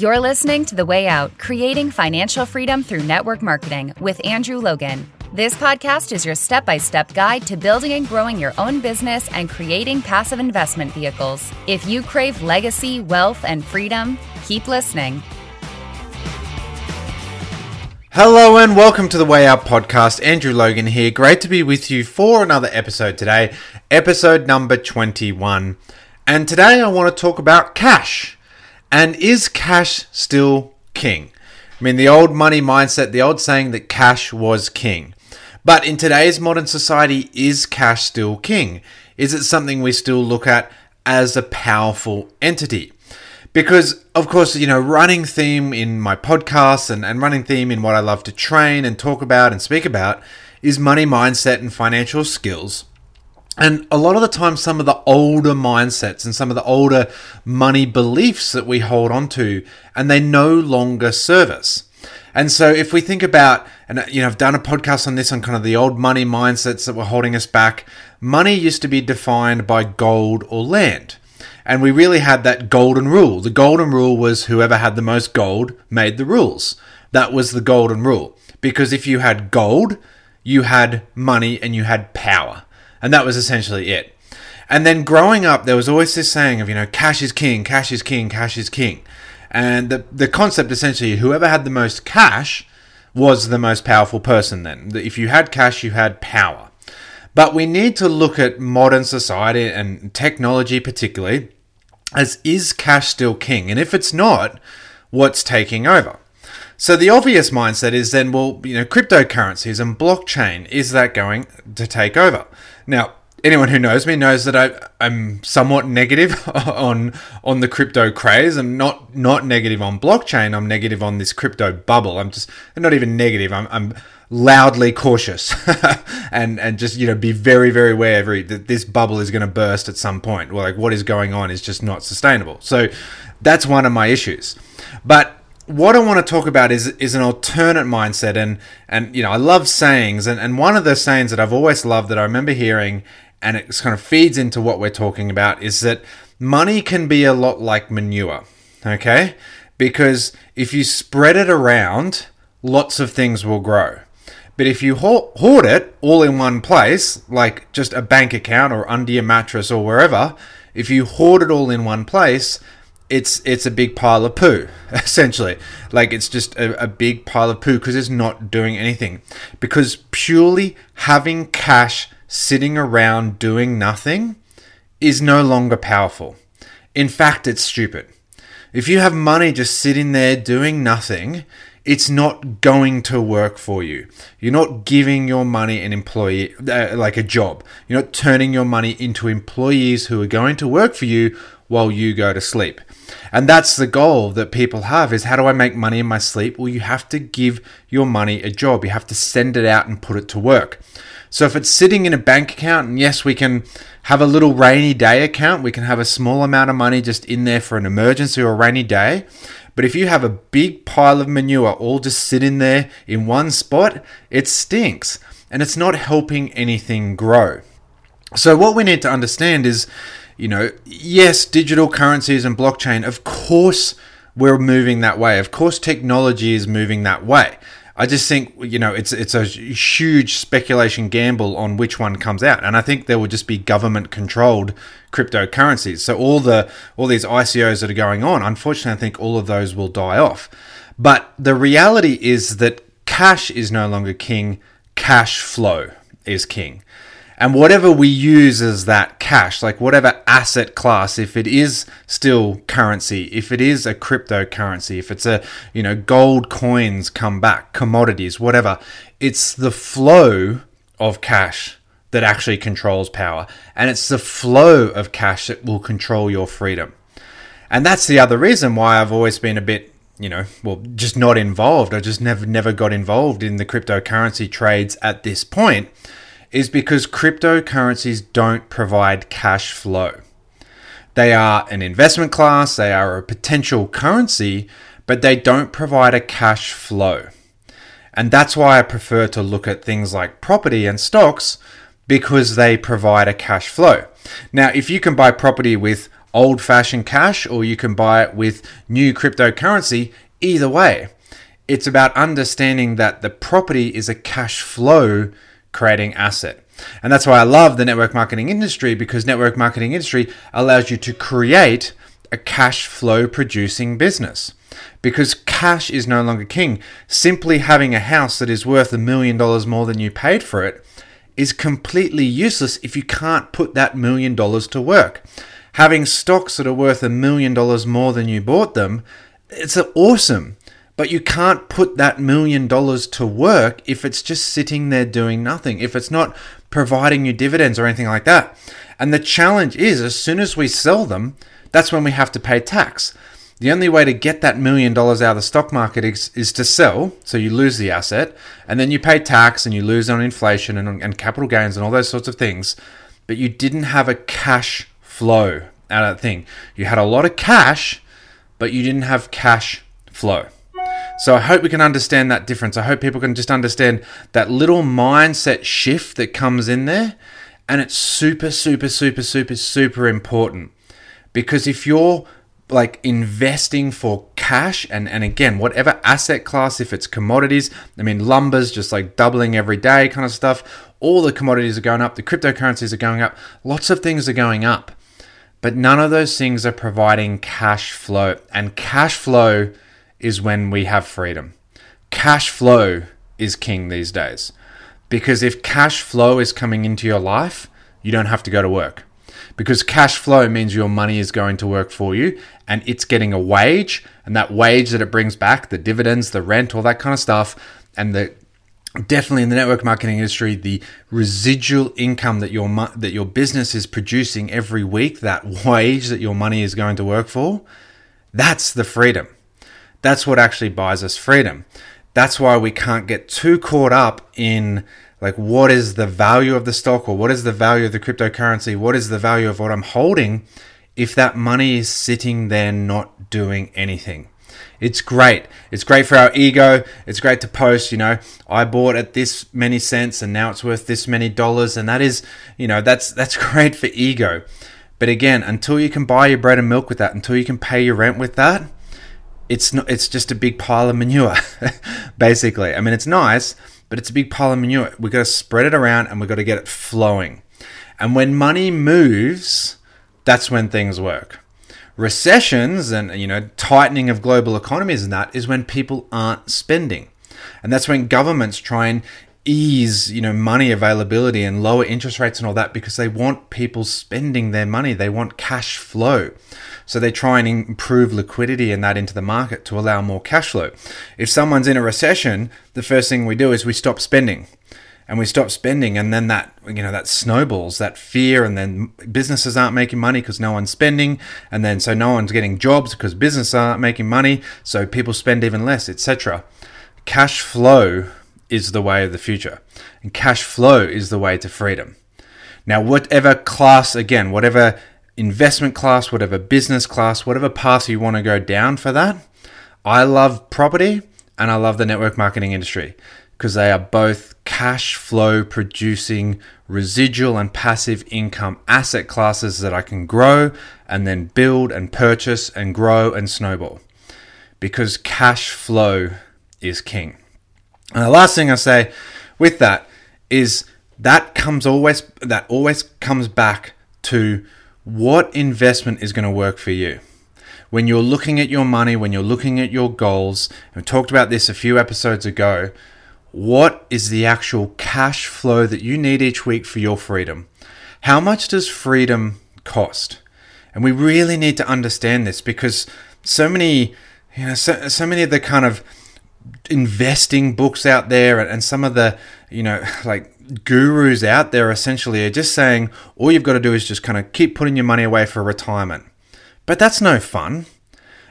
You're listening to The Way Out Creating Financial Freedom Through Network Marketing with Andrew Logan. This podcast is your step by step guide to building and growing your own business and creating passive investment vehicles. If you crave legacy, wealth, and freedom, keep listening. Hello and welcome to the Way Out podcast. Andrew Logan here. Great to be with you for another episode today, episode number 21. And today I want to talk about cash. And is cash still king? I mean, the old money mindset, the old saying that cash was king. But in today's modern society, is cash still king? Is it something we still look at as a powerful entity? Because, of course, you know, running theme in my podcasts and, and running theme in what I love to train and talk about and speak about is money mindset and financial skills. And a lot of the time, some of the older mindsets and some of the older money beliefs that we hold on to, and they no longer serve us. And so, if we think about, and uh, you know, I've done a podcast on this on kind of the old money mindsets that were holding us back. Money used to be defined by gold or land. And we really had that golden rule. The golden rule was whoever had the most gold made the rules. That was the golden rule. Because if you had gold, you had money and you had power. And that was essentially it. And then growing up, there was always this saying of, you know, cash is king, cash is king, cash is king. And the, the concept essentially, whoever had the most cash was the most powerful person then. If you had cash, you had power. But we need to look at modern society and technology particularly as is cash still king? And if it's not, what's taking over? So the obvious mindset is then, well, you know, cryptocurrencies and blockchain, is that going to take over? Now, anyone who knows me knows that I, I'm somewhat negative on on the crypto craze. I'm not not negative on blockchain. I'm negative on this crypto bubble. I'm just I'm not even negative. I'm, I'm loudly cautious and and just you know be very very wary that this bubble is going to burst at some point. Well, like what is going on is just not sustainable. So that's one of my issues. But what I want to talk about is is an alternate mindset and and you know I love sayings and, and one of the sayings that I've always loved that I remember hearing and it kind of feeds into what we're talking about is that money can be a lot like manure, okay? Because if you spread it around, lots of things will grow. But if you hoard it all in one place, like just a bank account or under your mattress or wherever, if you hoard it all in one place, it's it's a big pile of poo, essentially. Like it's just a, a big pile of poo because it's not doing anything. Because purely having cash sitting around doing nothing is no longer powerful. In fact, it's stupid. If you have money just sitting there doing nothing, it's not going to work for you. You're not giving your money an employee, uh, like a job. You're not turning your money into employees who are going to work for you while you go to sleep. And that's the goal that people have is how do I make money in my sleep? Well, you have to give your money a job. You have to send it out and put it to work. So if it's sitting in a bank account, and yes, we can have a little rainy day account, we can have a small amount of money just in there for an emergency or a rainy day. But if you have a big pile of manure all just sitting there in one spot, it stinks and it's not helping anything grow. So, what we need to understand is, you know, yes, digital currencies and blockchain, of course, we're moving that way. Of course, technology is moving that way. I just think you know it's it's a huge speculation gamble on which one comes out, and I think there will just be government controlled cryptocurrencies. So all the all these ICOs that are going on, unfortunately, I think all of those will die off. But the reality is that cash is no longer king; cash flow is king. And whatever we use as that cash, like whatever asset class, if it is still currency, if it is a cryptocurrency, if it's a, you know, gold coins come back, commodities, whatever, it's the flow of cash that actually controls power. And it's the flow of cash that will control your freedom. And that's the other reason why I've always been a bit, you know, well, just not involved. I just never never got involved in the cryptocurrency trades at this point is because cryptocurrencies don't provide cash flow. They are an investment class, they are a potential currency, but they don't provide a cash flow. And that's why I prefer to look at things like property and stocks because they provide a cash flow. Now, if you can buy property with old fashioned cash or you can buy it with new cryptocurrency. Either way, it's about understanding that the property is a cash flow creating asset. And that's why I love the network marketing industry because network marketing industry allows you to create a cash flow producing business. Because cash is no longer king. Simply having a house that is worth a million dollars more than you paid for it is completely useless if you can't put that million dollars to work. Having stocks that are worth a million dollars more than you bought them, it's awesome. But you can't put that million dollars to work if it's just sitting there doing nothing, if it's not providing you dividends or anything like that. And the challenge is, as soon as we sell them, that's when we have to pay tax. The only way to get that million dollars out of the stock market is, is to sell, so you lose the asset, and then you pay tax and you lose on inflation and, and capital gains and all those sorts of things. But you didn't have a cash flow out of that thing. You had a lot of cash, but you didn't have cash flow. So I hope we can understand that difference. I hope people can just understand that little mindset shift that comes in there. And it's super, super, super, super, super important. Because if you're like investing for cash and, and again whatever asset class if it's commodities i mean lumber's just like doubling every day kind of stuff all the commodities are going up the cryptocurrencies are going up lots of things are going up but none of those things are providing cash flow and cash flow is when we have freedom. Cash flow is king these days. Because if cash flow is coming into your life you don't have to go to work. Because cash flow means your money is going to work for you and it's getting a wage and that wage that it brings back the dividends the rent all that kind of stuff and the definitely in the network marketing industry the residual income that your that your business is producing every week that wage that your money is going to work for that's the freedom that's what actually buys us freedom. That's why we can't get too caught up in like what is the value of the stock or what is the value of the cryptocurrency? What is the value of what i'm holding if that money is sitting there not doing anything? It's great. It's great for our ego. It's great to post you know i bought at this many cents and now it's worth this many dollars. And that is you know that's that's great for ego. But again until you can buy your bread and milk with that until you can pay your rent with that it's not it's just a big pile of manure basically i mean it's nice but it's a big pile of manure. We've got to spread it around and we've got to get it flowing. And when money moves, that's when things work. Recessions and you know tightening of global economies and that is when people aren't spending. And that's when governments try and ease, you know, money availability and lower interest rates and all that because they want people spending their money. They want cash flow. So they try and improve liquidity and that into the market to allow more cash flow. If someone's in a recession, the first thing we do is we stop spending. And we stop spending, and then that you know that snowballs, that fear, and then businesses aren't making money because no one's spending, and then so no one's getting jobs because businesses aren't making money, so people spend even less, etc. Cash flow is the way of the future, and cash flow is the way to freedom. Now, whatever class, again, whatever investment class, whatever business class, whatever path you want to go down for that, I love property and I love the network marketing industry because they are both cash flow producing residual and passive income asset classes that I can grow and then build and purchase and grow and snowball because cash flow is king. And the last thing I say with that is that comes always that always comes back to what investment is going to work for you. When you're looking at your money, when you're looking at your goals, and we talked about this a few episodes ago, what is the actual cash flow that you need each week for your freedom? How much does freedom cost? And we really need to understand this because so many, you know, so, so many of the kind of investing books out there and some of the you know like gurus out there essentially are just saying all you've got to do is just kind of keep putting your money away for retirement. But that's no fun.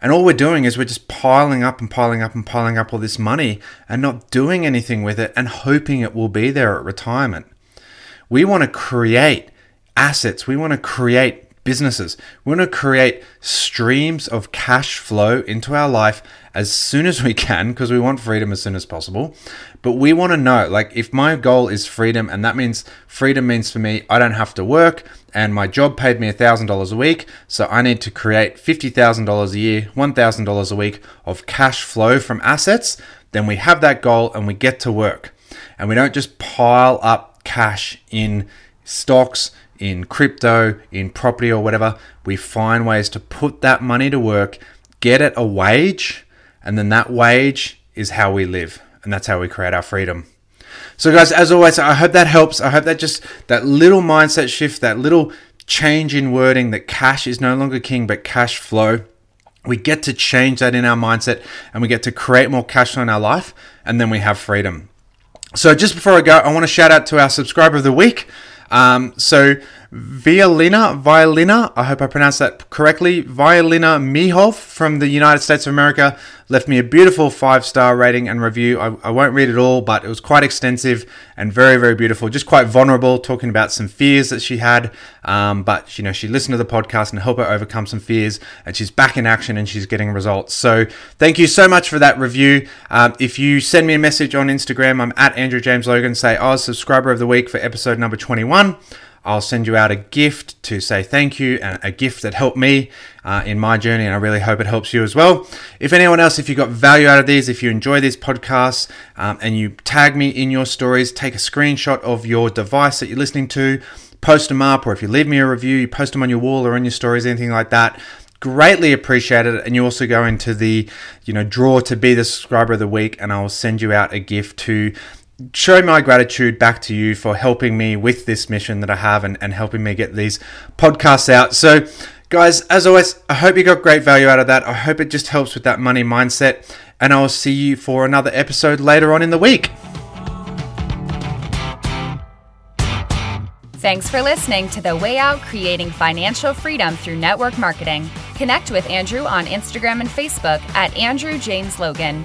And all we're doing is we're just piling up and piling up and piling up all this money and not doing anything with it and hoping it will be there at retirement. We want to create assets. We want to create businesses. We want to create streams of cash flow into our life as soon as we can because we want freedom as soon as possible. But we want to know like, if my goal is freedom, and that means freedom means for me, I don't have to work and my job paid me $1,000 a week. So I need to create $50,000 a year, $1,000 a week of cash flow from assets. Then we have that goal and we get to work. And we don't just pile up cash in stocks, in crypto, in property or whatever. We find ways to put that money to work, get it a wage, and then that wage is how we live. And that's how we create our freedom. So, guys, as always, I hope that helps. I hope that just that little mindset shift, that little change in wording that cash is no longer king, but cash flow. We get to change that in our mindset and we get to create more cash flow in our life, and then we have freedom. So, just before I go, I want to shout out to our subscriber of the week. Um, so, Violina, Violina, I hope I pronounced that correctly. Violina Mihov from the United States of America left me a beautiful five star rating and review. I, I, won't read it all, but it was quite extensive and very, very beautiful. Just quite vulnerable, talking about some fears that she had. Um, but, you know, she listened to the podcast and helped her overcome some fears, and she's back in action and she's getting results. So, thank you so much for that review. Um, if you send me a message on Instagram, I'm at Andrew James Logan, say, oh, subscriber of the week for episode number 21. I'll send you out a gift to say thank you and a gift that helped me uh, in my journey. And I really hope it helps you as well. If anyone else, if you got value out of these, if you enjoy these podcasts um, and you tag me in your stories, take a screenshot of your device that you're listening to, post them up, or if you leave me a review, you post them on your wall or on your stories, anything like that greatly appreciated and you also go into the you know draw to be the subscriber of the week and i'll send you out a gift to show my gratitude back to you for helping me with this mission that I have and, and helping me get these podcasts out. So, guys, as always, I hope you got great value out of that. I hope it just helps with that money mindset. And I'll see you for another episode later on in the week. Thanks for listening to The Way Out Creating Financial Freedom Through Network Marketing. Connect with Andrew on Instagram and Facebook at Andrew James Logan.